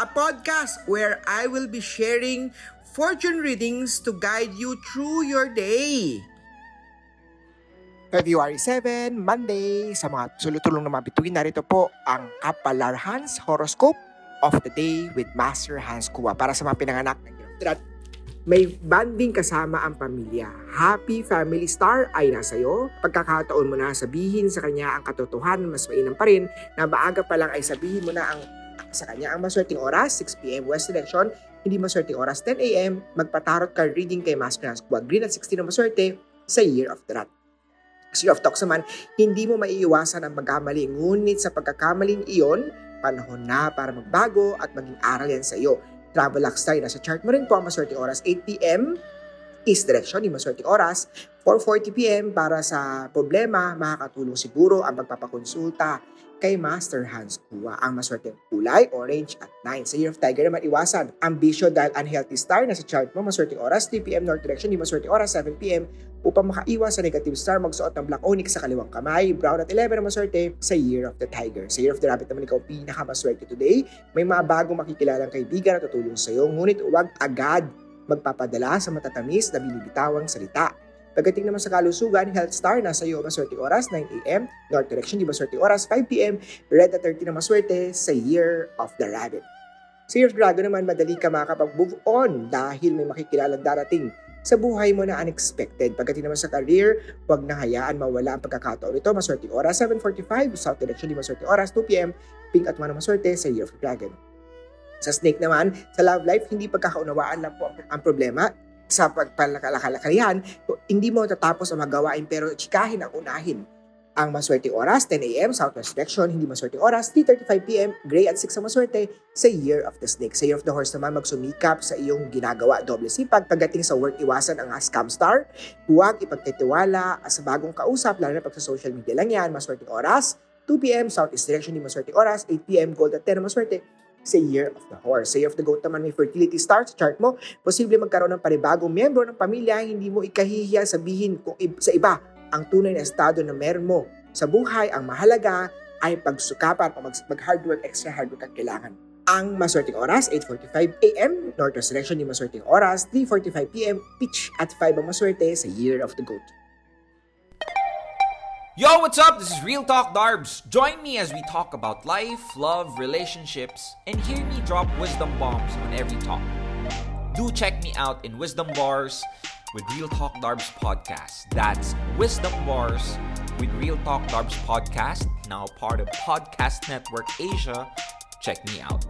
a podcast where I will be sharing fortune readings to guide you through your day. February 7, Monday, sa mga sulutulong na mga bituin, narito po ang Kapalar Hans Horoscope of the Day with Master Hans Kua para sa mga pinanganak ng Ginoo may banding kasama ang pamilya. Happy Family Star ay nasa iyo. Pagkakataon mo na sabihin sa kanya ang katotohanan, mas mainam pa rin na maaga pa lang ay sabihin mo na ang sa kanya ang maswerteng oras, 6pm West Direction, hindi maswerteng oras, 10am, magpatarot card reading kay Master Hans Kuwag Green at 16 na maswerte sa Year of the Rat. Sa Year of Talks naman, hindi mo maiiwasan ang magkamali, ngunit sa pagkakamaling iyon, panahon na para magbago at maging aral yan sa iyo travel locks tayo. Nasa chart mo rin po ang maswerte oras 8pm, east direction, yung maswerte oras. 4.40pm para sa problema, makakatulong siguro ang pagpapakonsulta kay Master Hans Kua. Ang maswerte kulay, orange at 9. Sa Year of Tiger naman iwasan. Ambisyo dahil unhealthy star, nasa chart mo, maswerte oras, 3pm north direction, di maswerte oras, 7pm. Upang makaiwas sa negative star, magsuot ng black onyx sa kaliwang kamay, brown at 11 na maswerte sa Year of the Tiger. Sa Year of the Rabbit naman ikaw pinakamaswerte today. May mga bagong makikilalang kaibigan na tutulong sa iyo, ngunit huwag agad magpapadala sa matatamis na binibitawang salita. Pagdating naman sa kalusugan, Health Star, nasa iyo maswerte oras, 9am, North Direction, di maswerte oras, 5pm, Red at 30 na maswerte sa Year of the Rabbit. Sa Year of Dragon naman, madali ka makakapag-move on dahil may makikilalang darating sa buhay mo na unexpected. Pagdating naman sa career, huwag na hayaan mawala ang pagkakataon ito. Maswerte oras, 7.45, South Direction, di maswerte oras, 2pm, Pink at 1 na maswerte sa Year of the Dragon. Sa snake naman, sa love life, hindi pagkakaunawaan lang po ang problema sa pagpalakalakalayan, hindi mo tatapos ang magawain pero chikahin ang unahin. Ang maswerte oras, 10 a.m. Southwest Direction, hindi maswerte oras, 3.35 p.m. Gray at 6 ang maswerte sa Year of the Snake. Sa Year of the Horse naman, magsumikap sa iyong ginagawa. Doble sipag. Pagdating sa work, iwasan ang scam star. Huwag ipagtitiwala sa bagong kausap, lalo na pag sa social media lang yan. Maswerte oras, 2 p.m. Southeast Direction, hindi maswerte oras, 8 p.m. Gold at 10 maswerte sa Year of the Horse. Sa Year of the Goat naman may fertility star sa chart mo. Posible magkaroon ng panibagong membro ng pamilya, hindi mo ikahihiya sabihin kung sa iba ang tunay na estado na meron mo. Sa buhay, ang mahalaga ay pagsukapan o mag, mag-hard work, extra hard work ang kailangan. Ang maswerteng oras, 8.45 a.m. Northwest Direction, di maswerteng oras, 3.45 p.m. Pitch at 5 ang maswerte sa Year of the Goat. Yo, what's up? This is Real Talk Darbs. Join me as we talk about life, love, relationships, and hear me drop wisdom bombs on every talk. Do check me out in Wisdom Bars with Real Talk Darbs podcast. That's Wisdom Bars with Real Talk Darbs podcast, now part of Podcast Network Asia. Check me out.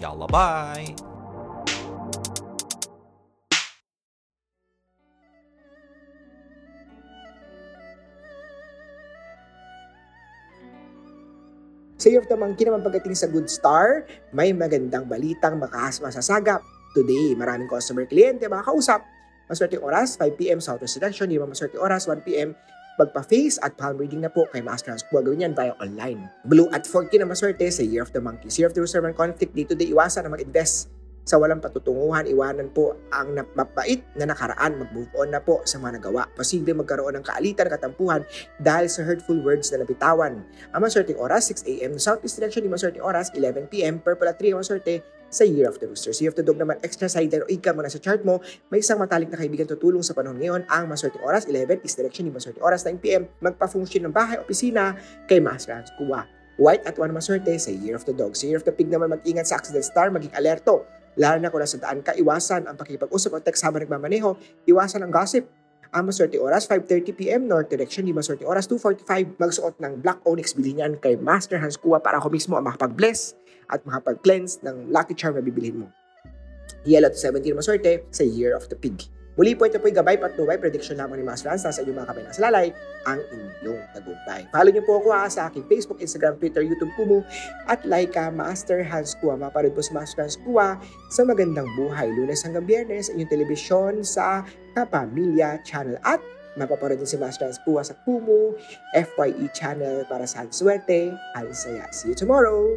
Yalla bye. Sa Year of the Monkey naman pagdating sa Good Star, may magandang balitang makahas masasagap. Today, maraming customer kliyente makakausap. Maswerte oras, 5pm Southwest Direction, di ba maswerte oras, 1pm magpa-face at palm reading na po kay Master Hans. Gawin yan via online. Blue at 40 na maswerte sa Year of the Monkey. Year of the Rooster Conflict, dito day iwasan na mag-invest sa walang patutunguhan, iwanan po ang mapait na nakaraan, mag-move on na po sa mga nagawa. Posible magkaroon ng kaalitan, katampuhan dahil sa hurtful words na nabitawan. Ang maswerteng oras, 6 a.m. Southeast Direction, yung maswerteng oras, 11 p.m. Purple at 3 ang maswerte sa Year of the Rooster. Year of the Dog naman, extra sider o ika mo na sa chart mo, may isang matalik na kaibigan tutulong sa panahon ngayon. Ang maswerteng oras, 11, East Direction, yung maswerteng oras, 9 p.m. Magpa-function ng bahay, opisina kay Master Hans Kuwa. White at 1 maswerte sa Year of the Dog. Sa Year of the Pig naman, mag-ingat sa accident star, maging alerto Lalo na kung nasa daan ka, iwasan ang pakipag-usap o text habang nagmamaneho, iwasan ang gossip. Ang maswerte oras, 5.30pm, north direction, di maswerte oras, 2.45, magsuot ng black onyx bilinyan kay Master Hans Kua para ako mismo ang makapag-bless at makapag-cleanse ng lucky charm na bibilhin mo. Yellow to 17 maswerte sa Year of the Pig. Muli po ito po'y gabay patnubay, prediction lamang ni Master Hans sa inyong mga kamay na salalay, ang inyong tagumpay. Follow niyo po ako ha, sa aking Facebook, Instagram, Twitter, YouTube, Kumu, at like ka, Master Hans Kua. Maparoon po si Master Hans Kua sa Magandang Buhay, lunes hanggang biyernes, inyong telebisyon sa Kapamilya Channel. At mapaparoon din si Master Hans Kua sa Kumu, FYE Channel para sa Swerte, Al Saya. See you tomorrow!